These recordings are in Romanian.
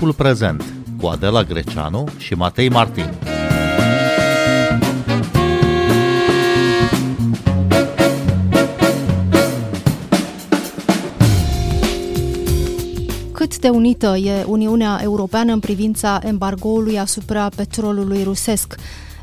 Timpul prezent cu Adela Greceanu și Matei Martin. Cât de unită e Uniunea Europeană în privința embargoului asupra petrolului rusesc?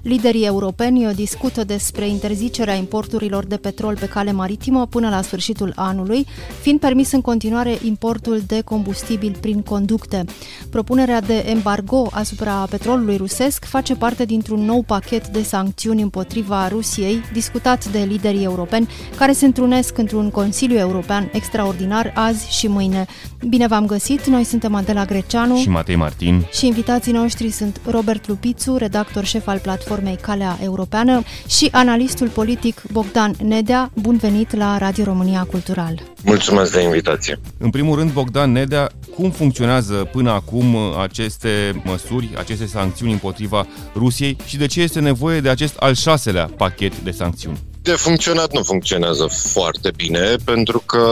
Liderii europeni discută despre interzicerea importurilor de petrol pe cale maritimă până la sfârșitul anului, fiind permis în continuare importul de combustibil prin conducte. Propunerea de embargo asupra petrolului rusesc face parte dintr-un nou pachet de sancțiuni împotriva Rusiei, discutat de liderii europeni, care se întrunesc într-un Consiliu European extraordinar azi și mâine. Bine v-am găsit, noi suntem Adela Greceanu și Matei Martin și invitații noștri sunt Robert Lupițu, redactor șef al platformei platformei Calea Europeană și analistul politic Bogdan Nedea. Bun venit la Radio România Cultural! Mulțumesc de invitație! În primul rând, Bogdan Nedea, cum funcționează până acum aceste măsuri, aceste sancțiuni împotriva Rusiei și de ce este nevoie de acest al șaselea pachet de sancțiuni? De funcționat nu funcționează foarte bine, pentru că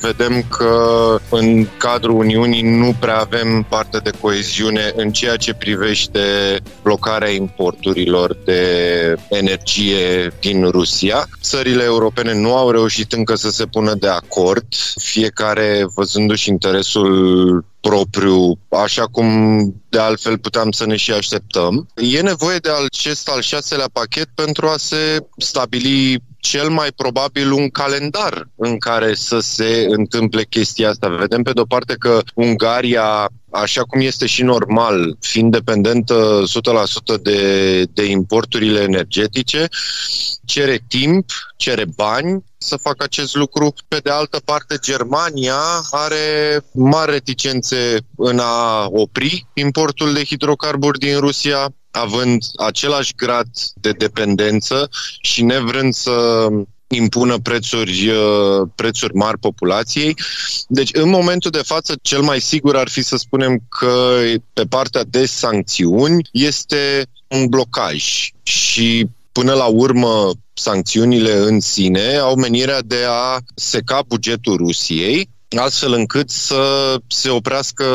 vedem că în cadrul Uniunii nu prea avem parte de coeziune în ceea ce privește blocarea importurilor de energie din Rusia. Țările europene nu au reușit încă să se pună de acord, fiecare văzându-și interesul propriu, așa cum de altfel puteam să ne și așteptăm. E nevoie de acest al șaselea pachet pentru a se stabili cel mai probabil un calendar în care să se întâmple chestia asta. Vedem pe de-o parte că Ungaria așa cum este și normal, fiind dependentă 100% de, de importurile energetice, cere timp, cere bani să facă acest lucru. Pe de altă parte, Germania are mari reticențe în a opri importul de hidrocarburi din Rusia, având același grad de dependență și nevrând să impună prețuri, uh, prețuri mari populației. Deci, în momentul de față, cel mai sigur ar fi să spunem că pe partea de sancțiuni este un blocaj și până la urmă sancțiunile în sine au menirea de a seca bugetul Rusiei astfel încât să se oprească,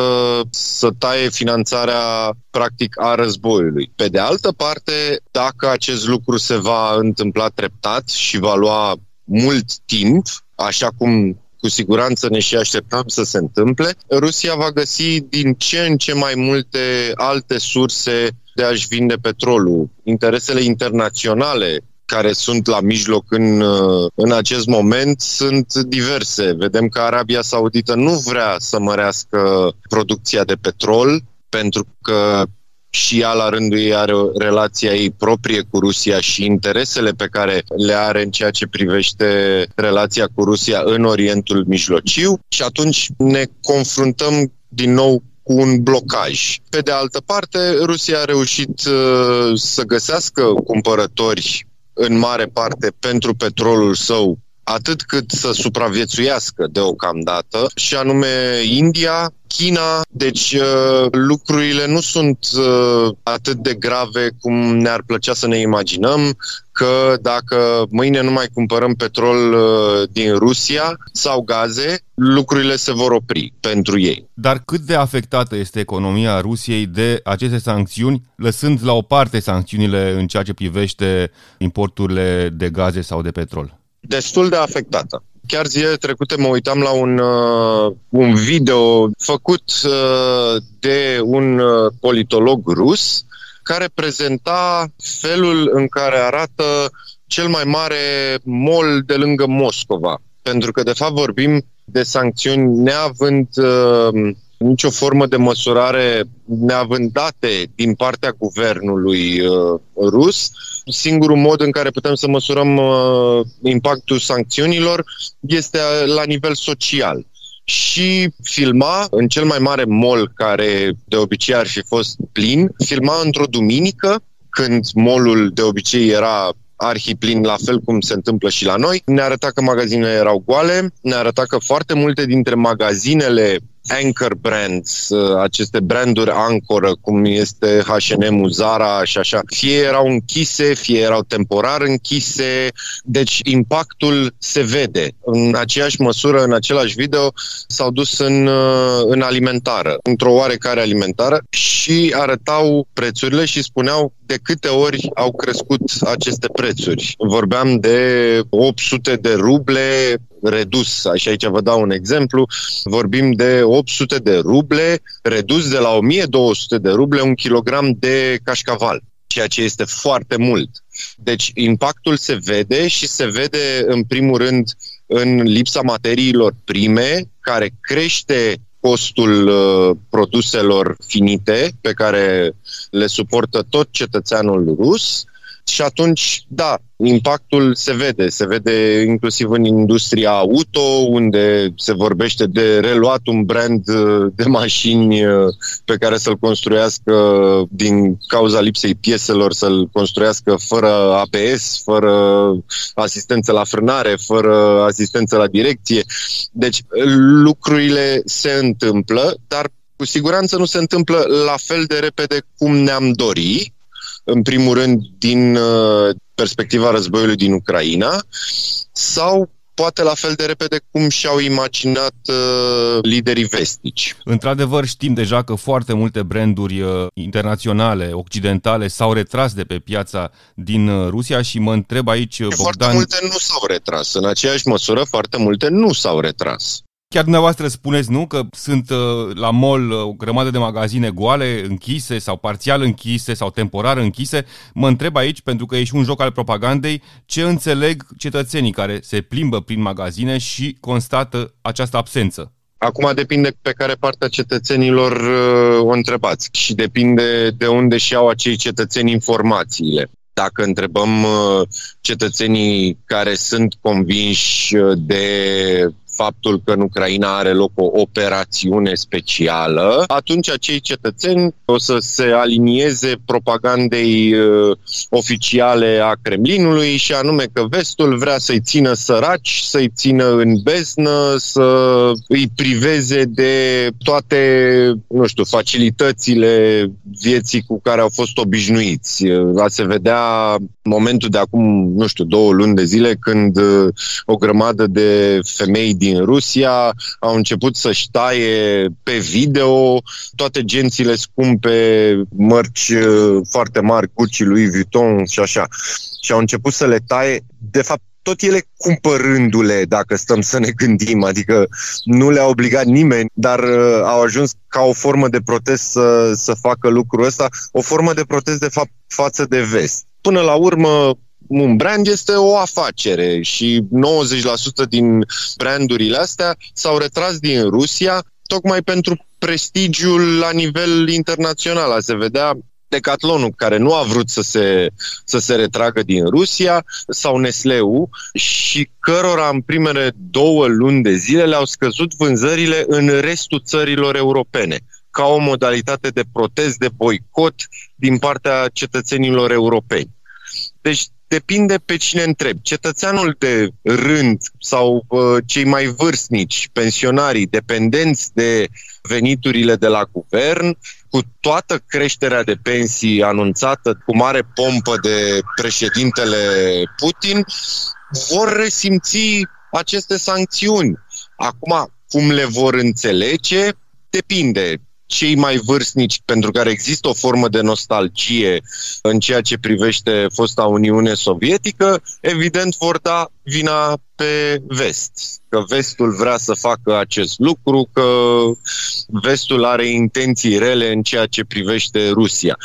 să taie finanțarea practic a războiului. Pe de altă parte, dacă acest lucru se va întâmpla treptat și va lua mult timp, așa cum cu siguranță ne și așteptam să se întâmple, Rusia va găsi din ce în ce mai multe alte surse de a-și vinde petrolul. Interesele internaționale care sunt la mijloc în, uh, în acest moment sunt diverse. Vedem că Arabia Saudită nu vrea să mărească producția de petrol pentru că și ea la rândul ei are relația ei proprie cu Rusia și interesele pe care le are în ceea ce privește relația cu Rusia în Orientul Mijlociu și atunci ne confruntăm din nou cu un blocaj. Pe de altă parte, Rusia a reușit uh, să găsească cumpărători în mare parte pentru petrolul său atât cât să supraviețuiască deocamdată, și anume India, China, deci uh, lucrurile nu sunt uh, atât de grave cum ne-ar plăcea să ne imaginăm că dacă mâine nu mai cumpărăm petrol uh, din Rusia sau gaze, lucrurile se vor opri pentru ei. Dar cât de afectată este economia Rusiei de aceste sancțiuni, lăsând la o parte sancțiunile în ceea ce privește importurile de gaze sau de petrol? Destul de afectată. Chiar zilele trecute mă uitam la un, uh, un video făcut uh, de un uh, politolog rus care prezenta felul în care arată cel mai mare mall de lângă Moscova. Pentru că, de fapt, vorbim de sancțiuni neavând uh, nicio formă de măsurare neavând date din partea guvernului uh, rus. Singurul mod în care putem să măsurăm uh, impactul sancțiunilor este la nivel social și filma în cel mai mare mall care de obicei ar fi fost plin, filma într-o duminică când molul de obicei era arhiplin, la fel cum se întâmplă și la noi. Ne arăta că magazinele erau goale, ne arăta că foarte multe dintre magazinele anchor brands, uh, aceste branduri ancoră, cum este H&M, Zara și așa, fie erau închise, fie erau temporar închise, deci impactul se vede. În aceeași măsură, în același video, s-au dus în, uh, în alimentară, într-o oarecare alimentară și arătau prețurile și spuneau de câte ori au crescut aceste prețuri. Vorbeam de 800 de ruble redus, și aici vă dau un exemplu, vorbim de 800 de ruble redus de la 1200 de ruble un kilogram de cașcaval, ceea ce este foarte mult. Deci impactul se vede și se vede în primul rând în lipsa materiilor prime, care crește costul uh, produselor finite pe care le suportă tot cetățeanul rus și atunci, da, impactul se vede. Se vede inclusiv în industria auto, unde se vorbește de reluat un brand uh, de mașini uh, pe care să-l construiască din cauza lipsei pieselor, să-l construiască fără APS, fără asistență la frânare, fără asistență la direcție. Deci lucrurile se întâmplă, dar cu siguranță nu se întâmplă la fel de repede cum ne-am dori, în primul rând din uh, perspectiva războiului din Ucraina, sau poate la fel de repede cum și-au imaginat uh, liderii vestici. Într-adevăr, știm deja că foarte multe branduri uh, internaționale, occidentale, s-au retras de pe piața din uh, Rusia și mă întreb aici, Bogdan... Foarte multe nu s-au retras. În aceeași măsură, foarte multe nu s-au retras. Chiar dumneavoastră spuneți, nu, că sunt uh, la mall uh, o grămadă de magazine goale, închise sau parțial închise sau temporar închise. Mă întreb aici, pentru că e și un joc al propagandei, ce înțeleg cetățenii care se plimbă prin magazine și constată această absență. Acum depinde pe care partea cetățenilor uh, o întrebați și depinde de unde și au acei cetățeni informațiile. Dacă întrebăm uh, cetățenii care sunt convinși uh, de faptul că în Ucraina are loc o operațiune specială, atunci acei cetățeni o să se alinieze propagandei uh, oficiale a Kremlinului și anume că vestul vrea să-i țină săraci, să-i țină în beznă, să îi priveze de toate, nu știu, facilitățile vieții cu care au fost obișnuiți. Va se vedea momentul de acum, nu știu, două luni de zile când uh, o grămadă de femei din din Rusia au început să-și taie pe video toate gențile scumpe, mărci uh, foarte mari, Gucci, Louis Vuitton și așa. Și au început să le taie, de fapt, tot ele cumpărându-le, dacă stăm să ne gândim, adică nu le-a obligat nimeni, dar uh, au ajuns ca o formă de protest să, să facă lucrul ăsta, o formă de protest, de fapt, față de vest. Până la urmă, un brand este o afacere și 90% din brandurile astea s-au retras din Rusia tocmai pentru prestigiul la nivel internațional. A se vedea Decathlonul, care nu a vrut să se, să se retragă din Rusia, sau Nestleu, și cărora în primele două luni de zile le-au scăzut vânzările în restul țărilor europene ca o modalitate de protest, de boicot din partea cetățenilor europeni. Deci depinde pe cine întreb. Cetățeanul de rând sau uh, cei mai vârstnici, pensionarii, dependenți de veniturile de la guvern, cu toată creșterea de pensii anunțată cu mare pompă de președintele Putin, vor resimți aceste sancțiuni. Acum, cum le vor înțelege, depinde cei mai vârstnici, pentru care există o formă de nostalgie în ceea ce privește fosta Uniune Sovietică, evident vor da vina pe vest. Că vestul vrea să facă acest lucru, că vestul are intenții rele în ceea ce privește Rusia.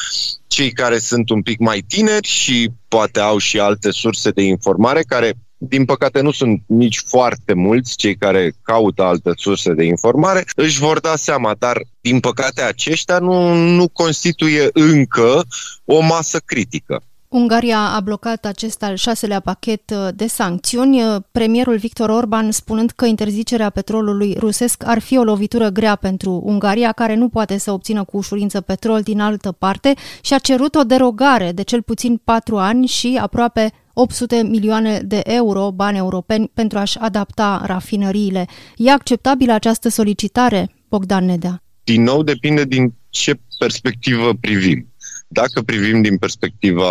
Cei care sunt un pic mai tineri și poate au și alte surse de informare care din păcate nu sunt nici foarte mulți cei care caută alte surse de informare, își vor da seama, dar din păcate aceștia nu, nu constituie încă o masă critică. Ungaria a blocat acest al șaselea pachet uh, de sancțiuni, uh, premierul Victor Orban spunând că interzicerea petrolului rusesc ar fi o lovitură grea pentru Ungaria, care nu poate să obțină cu ușurință petrol din altă parte și a cerut o derogare de cel puțin patru ani și aproape 800 milioane de euro bani europeni pentru a-și adapta rafinăriile. E acceptabilă această solicitare, Bogdan Nedea. Din nou depinde din ce perspectivă privim. Dacă privim din perspectiva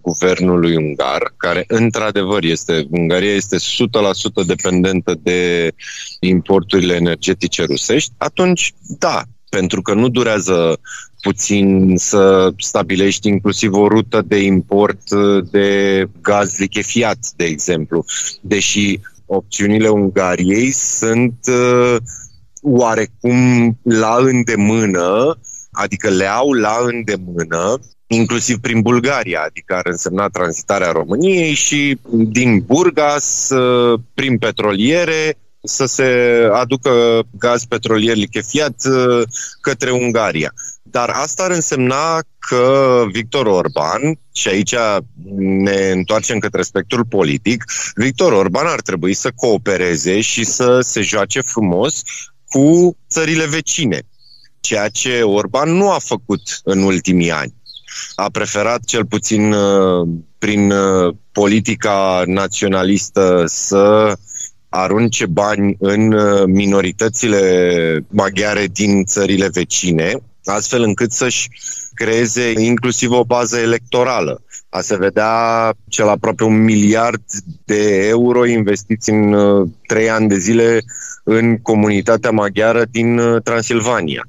guvernului ungar, care într-adevăr este, Ungaria este 100% dependentă de importurile energetice rusești, atunci da, pentru că nu durează puțin să stabilești inclusiv o rută de import de gaz lichefiat, de exemplu. Deși opțiunile Ungariei sunt uh, oarecum la îndemână, adică le au la îndemână, inclusiv prin Bulgaria, adică ar însemna tranzitarea României și din Burgas, uh, prin petroliere, să se aducă gaz petrolier lichefiat uh, către Ungaria. Dar asta ar însemna că Victor Orban, și aici ne întoarcem către spectrul politic, Victor Orban ar trebui să coopereze și să se joace frumos cu țările vecine, ceea ce Orban nu a făcut în ultimii ani. A preferat cel puțin uh, prin uh, politica naționalistă să arunce bani în uh, minoritățile maghiare din țările vecine, astfel încât să-și creeze inclusiv o bază electorală. A se vedea cel aproape un miliard de euro investiți în trei ani de zile în comunitatea maghiară din uh, Transilvania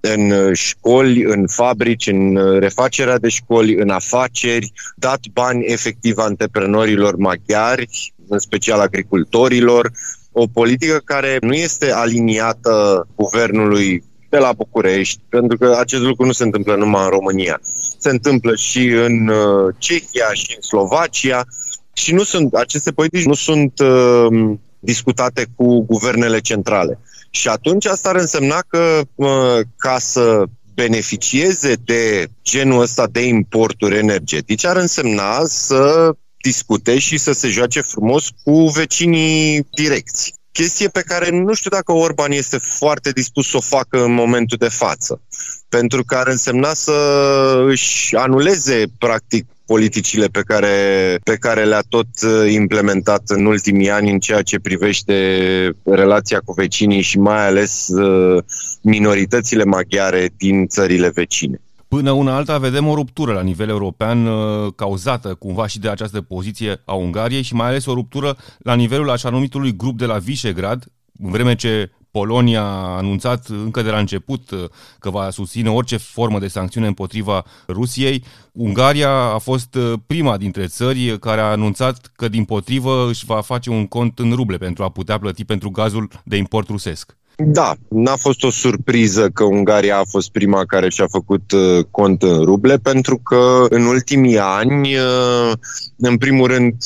în uh, școli, în fabrici, în uh, refacerea de școli, în afaceri, dat bani efectiv antreprenorilor maghiari, în special agricultorilor, o politică care nu este aliniată guvernului de la București, pentru că acest lucru nu se întâmplă numai în România. Se întâmplă și în Cehia și în Slovacia și nu sunt, aceste politici nu sunt uh, discutate cu guvernele centrale. Și atunci asta ar însemna că ca să beneficieze de genul ăsta de importuri energetice, ar însemna să discute și să se joace frumos cu vecinii direcți. Chestie pe care nu știu dacă Orban este foarte dispus să o facă în momentul de față. Pentru că ar însemna să își anuleze, practic, politicile pe care, pe care le-a tot uh, implementat în ultimii ani în ceea ce privește relația cu vecinii și mai ales uh, minoritățile maghiare din țările vecine. Până una alta vedem o ruptură la nivel european uh, cauzată cumva și de această poziție a Ungariei și mai ales o ruptură la nivelul așa numitului grup de la Visegrad, în vreme ce Polonia a anunțat încă de la început uh, că va susține orice formă de sancțiune împotriva Rusiei. Ungaria a fost uh, prima dintre țări care a anunțat că din potrivă își va face un cont în ruble pentru a putea plăti pentru gazul de import rusesc. Da, n-a fost o surpriză că Ungaria a fost prima care și-a făcut uh, cont în ruble, pentru că în ultimii ani, în primul rând,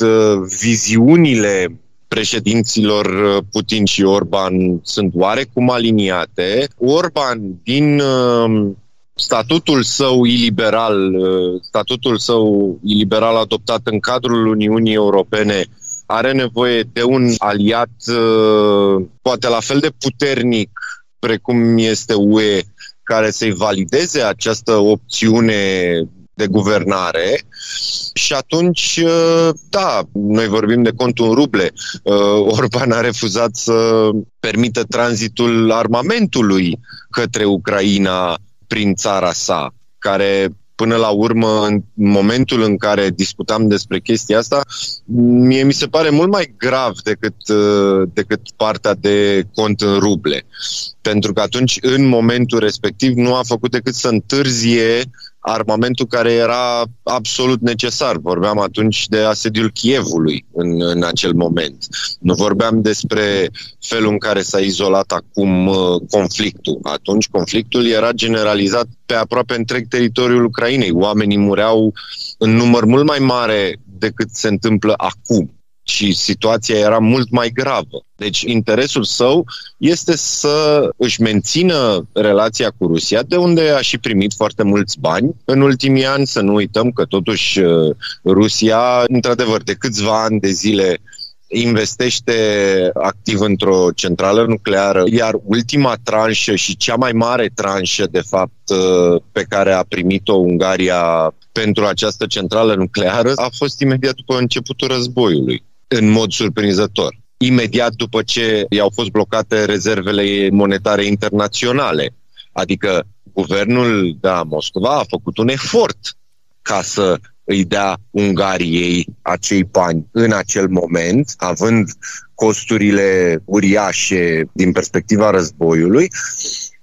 viziunile președinților uh, Putin și Orban sunt oarecum aliniate. Orban, din uh, statutul său iliberal, uh, statutul său iliberal adoptat în cadrul Uniunii Europene, are nevoie de un aliat poate la fel de puternic precum este UE, care să-i valideze această opțiune de guvernare și atunci, uh, da, noi vorbim de contul în ruble. Uh, Orban a refuzat să permită tranzitul armamentului către Ucraina prin țara sa, care până la urmă, în momentul în care discutam despre chestia asta, mie mi se pare mult mai grav decât, uh, decât partea de cont în ruble. Pentru că atunci, în momentul respectiv, nu a făcut decât să întârzie armamentul care era absolut necesar. Vorbeam atunci de asediul Chievului în, în acel moment. Nu vorbeam despre felul în care s-a izolat acum uh, conflictul. Atunci conflictul era generalizat pe aproape întreg teritoriul Ucrainei. Oamenii mureau în număr mult mai mare decât se întâmplă acum și situația era mult mai gravă. Deci interesul său este să își mențină relația cu Rusia, de unde a și primit foarte mulți bani în ultimii ani. Să nu uităm că totuși uh, Rusia, într-adevăr, de câțiva ani de zile investește activ într-o centrală nucleară, iar ultima tranșă și cea mai mare tranșă, de fapt, uh, pe care a primit-o Ungaria pentru această centrală nucleară a fost imediat după începutul războiului în mod surprinzător. imediat după ce i-au fost blocate rezervele monetare internaționale. Adică guvernul de la Moscova a făcut un efort ca să îi dea Ungariei acei bani în acel moment, având costurile uriașe din perspectiva războiului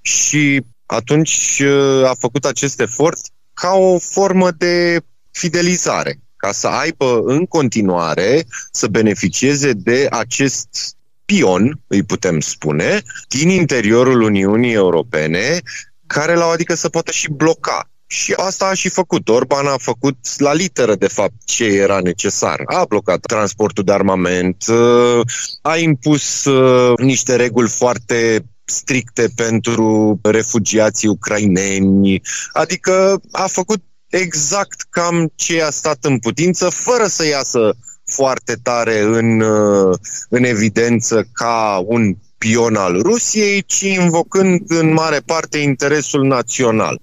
și atunci uh, a făcut acest efort ca o formă de fidelizare, ca să aibă în continuare să beneficieze de acest pion, îi putem spune, din interiorul Uniunii Europene, care la adică să poată și bloca și asta a și făcut. Orban a făcut la literă, de fapt, ce era necesar. A blocat transportul de armament, uh, a impus uh, niște reguli foarte stricte pentru refugiații ucraineni, adică a făcut exact cam ce a stat în putință, fără să iasă foarte tare în, uh, în evidență ca un pion al Rusiei, ci invocând în mare parte interesul național.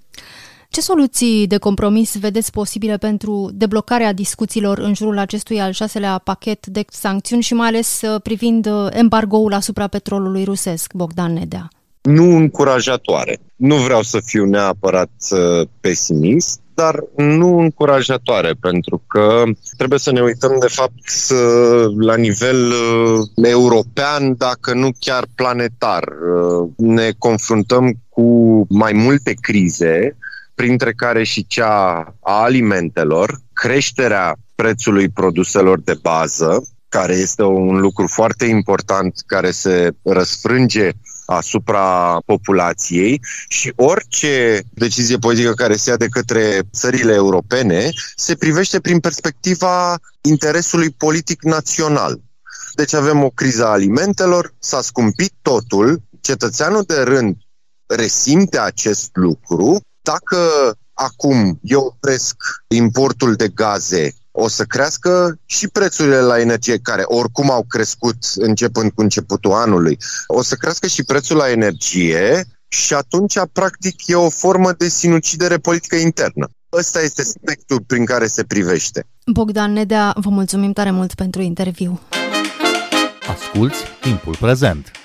Ce soluții de compromis vedeți posibile pentru deblocarea discuțiilor în jurul acestui al șaselea pachet de sancțiuni și mai ales uh, privind uh, embargoul asupra petrolului rusesc, Bogdan Nedea? Nu încurajatoare. Nu vreau să fiu neapărat uh, pesimist, dar nu încurajatoare, pentru că trebuie să ne uităm, de fapt, la nivel european, dacă nu chiar planetar. Ne confruntăm cu mai multe crize printre care și cea a alimentelor, creșterea prețului produselor de bază, care este un lucru foarte important care se răsfrânge asupra populației și orice decizie politică care se ia de către țările europene se privește prin perspectiva interesului politic național. Deci avem o criză a alimentelor, s-a scumpit totul, cetățeanul de rând resimte acest lucru dacă acum eu opresc importul de gaze, o să crească și prețurile la energie, care oricum au crescut începând cu începutul anului. O să crească și prețul la energie și atunci, practic, e o formă de sinucidere politică internă. Ăsta este spectrul prin care se privește. Bogdan Nedea, vă mulțumim tare mult pentru interviu. Asculți timpul prezent!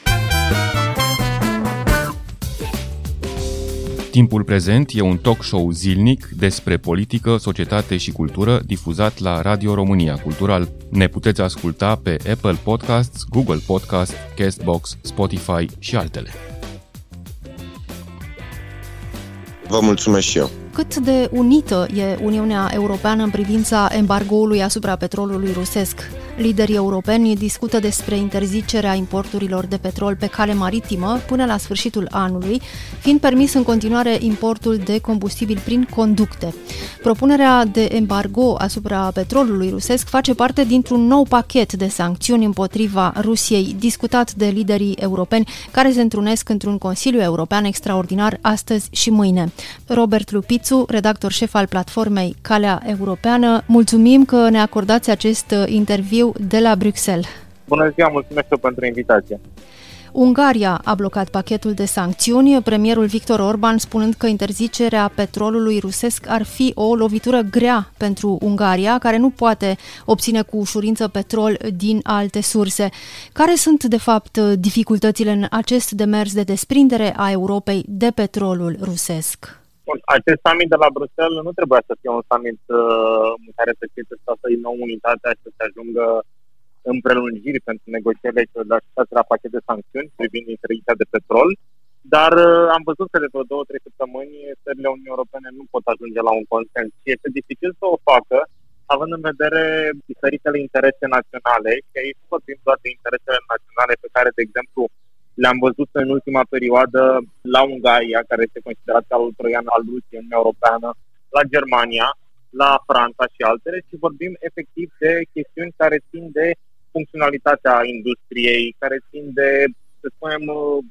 Timpul prezent e un talk show zilnic despre politică, societate și cultură difuzat la Radio România Cultural. Ne puteți asculta pe Apple Podcasts, Google Podcasts, Castbox, Spotify și altele. Vă mulțumesc și eu. Cât de unită e Uniunea Europeană în privința embargoului asupra petrolului rusesc? Liderii europeni discută despre interzicerea importurilor de petrol pe cale maritimă până la sfârșitul anului, fiind permis în continuare importul de combustibil prin conducte. Propunerea de embargo asupra petrolului rusesc face parte dintr-un nou pachet de sancțiuni împotriva Rusiei, discutat de liderii europeni care se întrunesc într-un Consiliu European extraordinar astăzi și mâine. Robert Lupițu, redactor șef al platformei Calea Europeană, mulțumim că ne acordați acest interviu de la Bruxelles. Bună ziua, mulțumesc pentru invitație. Ungaria a blocat pachetul de sancțiuni, premierul Victor Orban spunând că interzicerea petrolului rusesc ar fi o lovitură grea pentru Ungaria, care nu poate obține cu ușurință petrol din alte surse. Care sunt, de fapt, dificultățile în acest demers de desprindere a Europei de petrolul rusesc? Bun, acest summit de la Bruxelles nu trebuia să fie un summit uh, în care să fie testată din nou unitatea și să se ajungă în prelungiri pentru negocierile celor de la pachet de sancțiuni privind interdicția de petrol, dar uh, am văzut că de vreo două, trei săptămâni țările Uniunii Europene nu pot ajunge la un consens și este dificil să o facă având în vedere diferitele interese naționale. Și aici vorbim doar de interesele naționale pe care, de exemplu, le-am văzut în ultima perioadă la Ungaria, care este considerat calul troian al Rusiei în Europeană, la Germania, la Franța și altele, și vorbim efectiv de chestiuni care țin de funcționalitatea industriei, care țin de, să spunem,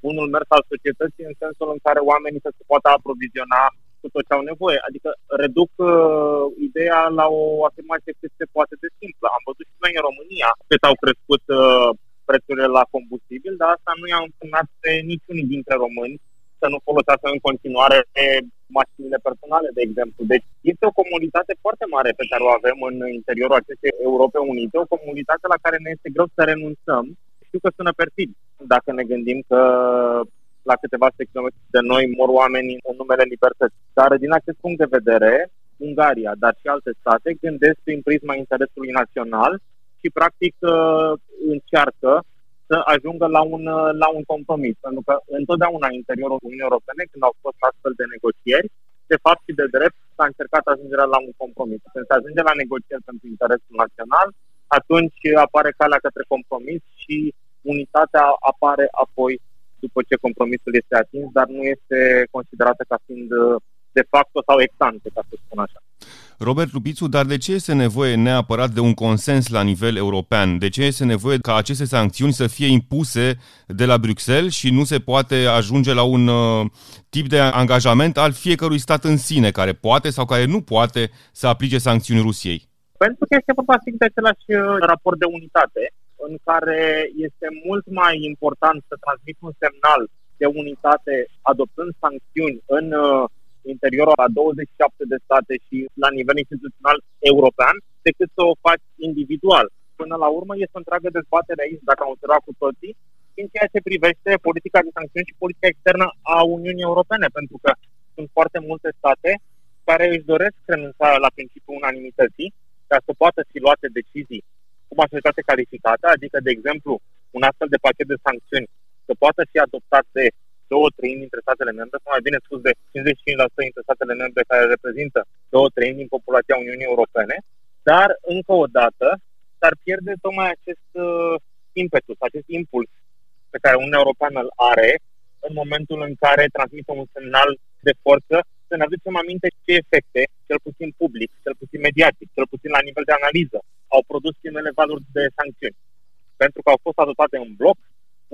bunul mers al societății în sensul în care oamenii să se poată aproviziona cu tot ce au nevoie. Adică reduc uh, ideea la o afirmație cât se poate de simplă. Am văzut și noi în România cât au crescut uh, prețurile la combustibil, dar asta nu i-a însemnat pe niciunii dintre români să nu folosească în continuare mașinile personale, de exemplu. Deci este o comunitate foarte mare pe care o avem în interiorul acestei Europe Unite, o comunitate la care ne este greu să renunțăm știu că sună perfid dacă ne gândim că la câteva kilometri de noi mor oameni în numele libertății. Dar din acest punct de vedere, Ungaria, dar și alte state gândesc prin prisma interesului național și practic uh, încearcă să ajungă la un, uh, la un compromis. Pentru că întotdeauna în interiorul Uniunii Europene, când au fost astfel de negocieri, de fapt și de drept s-a încercat ajungerea la un compromis. Când se ajunge la negocieri pentru interesul național, atunci apare calea către compromis și unitatea apare apoi după ce compromisul este atins, dar nu este considerată ca fiind de facto sau ex ante, ca să spun așa. Robert Lupițu, dar de ce este nevoie neapărat de un consens la nivel european? De ce este nevoie ca aceste sancțiuni să fie impuse de la Bruxelles și nu se poate ajunge la un uh, tip de angajament al fiecărui stat în sine, care poate sau care nu poate să aplice sancțiuni Rusiei? Pentru că este vorba de același uh, raport de unitate, în care este mult mai important să transmit un semnal de unitate adoptând sancțiuni în uh, interiorul a 27 de state și la nivel instituțional european, decât să o faci individual. Până la urmă este o întreagă dezbatere aici, dacă am observat cu toții, în ceea ce privește politica de sancțiuni și politica externă a Uniunii Europene, pentru că sunt foarte multe state care își doresc renunțarea la principiul unanimității ca să poată fi luate decizii cu majoritate calificată, adică, de exemplu, un astfel de pachet de sancțiuni să poată fi adoptat de două treimi dintre statele membre, sau mai bine spus de 55% dintre statele membre care reprezintă două treimi din populația Uniunii Europene, dar, încă o dată, s-ar pierde tocmai acest uh, impetus, acest impuls pe care Uniunea Europeană îl are în momentul în care transmite un semnal de forță, să ne aducem aminte ce efecte, cel puțin public, cel puțin mediatic, cel puțin la nivel de analiză, au produs primele valuri de sancțiuni. Pentru că au fost adoptate în bloc,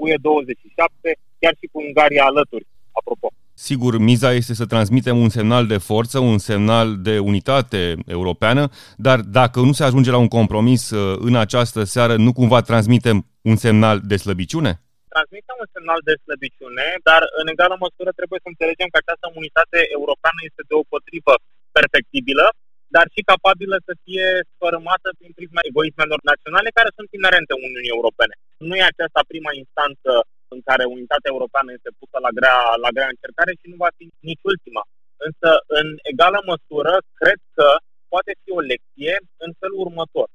UE 27, chiar și cu Ungaria alături, apropo. Sigur, miza este să transmitem un semnal de forță, un semnal de unitate europeană, dar dacă nu se ajunge la un compromis uh, în această seară, nu cumva transmitem un semnal de slăbiciune? Transmitem un semnal de slăbiciune, dar în egală măsură trebuie să înțelegem că această unitate europeană este deopotrivă perfectibilă, dar și capabilă să fie sfărâmată prin prisma egoismelor naționale care sunt inerente Uniunii Europene. Nu e aceasta prima instanță în care unitatea europeană este pusă la grea, la grea încercare și nu va fi nici ultima. Însă, în egală măsură, cred că poate fi o lecție în felul următor.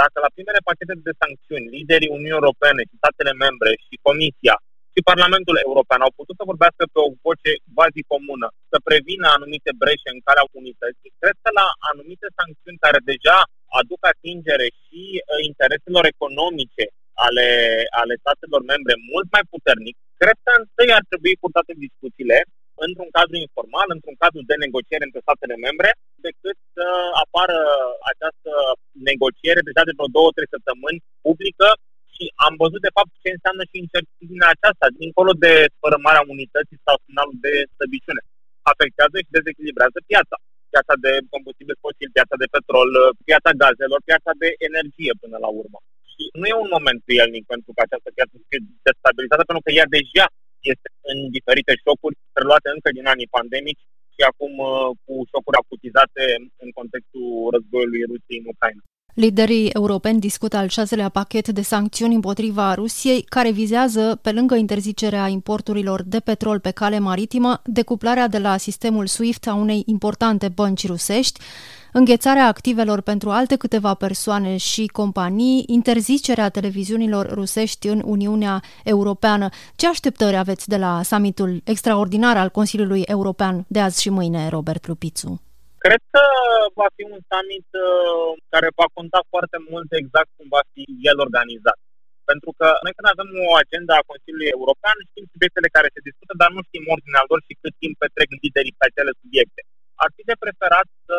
Dacă la primele pachete de sancțiuni, liderii Uniunii Europene și statele membre și Comisia și Parlamentul European au putut să vorbească pe o voce quasi comună, să prevină anumite breșe în calea unității, cred că la anumite sancțiuni care deja aduc atingere și uh, intereselor economice ale, ale statelor membre mult mai puternic, cred că întâi ar trebui purtate discuțiile într-un cadru informal, într-un cadru de negociere între statele membre, decât să apară această negociere deja de vreo două, trei săptămâni publică și am văzut de fapt ce înseamnă și incertitudinea aceasta, dincolo de spărămarea unității sau finalul de slăbiciune. Afectează și dezechilibrează piața. Piața de combustibil fosil, piața de petrol, piața gazelor, piața de energie până la urmă. Și nu e un moment prielnic pentru că această piață să fie destabilizată, pentru că ea deja este în diferite șocuri preluate încă din anii pandemici și acum uh, cu șocuri acutizate în contextul războiului Rusiei în Ucraina. Liderii europeni discută al șaselea pachet de sancțiuni împotriva Rusiei, care vizează, pe lângă interzicerea importurilor de petrol pe cale maritimă, decuplarea de la sistemul SWIFT a unei importante bănci rusești, înghețarea activelor pentru alte câteva persoane și companii, interzicerea televiziunilor rusești în Uniunea Europeană. Ce așteptări aveți de la summitul extraordinar al Consiliului European de azi și mâine, Robert Lupițu? Cred că va fi un summit uh, care va conta foarte mult exact cum va fi el organizat. Pentru că noi când avem o agenda a Consiliului European, știm subiectele care se discută, dar nu știm ordinea lor și cât timp petrec liderii pe acele subiecte. Ar fi de preferat să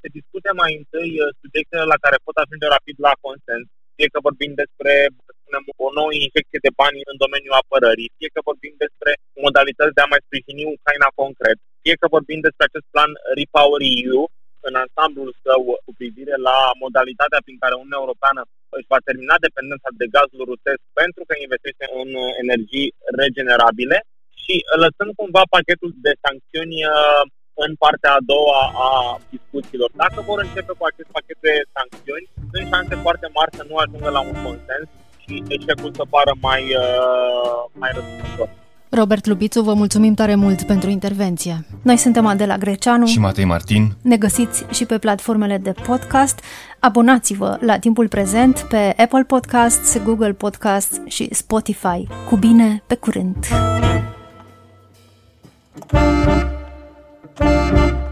se discute mai întâi uh, subiectele la care pot ajunge rapid la consens, fie că vorbim despre, să spunem, o nouă injecție de bani în domeniul apărării, fie că vorbim despre modalități de a mai sprijini Ucraina concret, fie că vorbim despre acest plan Repower EU în ansamblul său cu privire la modalitatea prin care Uniunea Europeană își va termina dependența de gazul rusesc pentru că investește în energii regenerabile și lăsând cumva pachetul de sancțiuni uh, în partea a doua a discuțiilor. Dacă vor începe cu acest pachet de sancțiuni, sunt șanse foarte mari să nu ajungă la un consens și eșecul să pară mai, uh, mai răspunzător. Robert Lubițu, vă mulțumim tare mult pentru intervenție. Noi suntem Adela Greceanu și Matei Martin. Ne găsiți și pe platformele de podcast. Abonați-vă la timpul prezent pe Apple Podcasts, Google Podcasts și Spotify. Cu bine, pe curând! Thank you.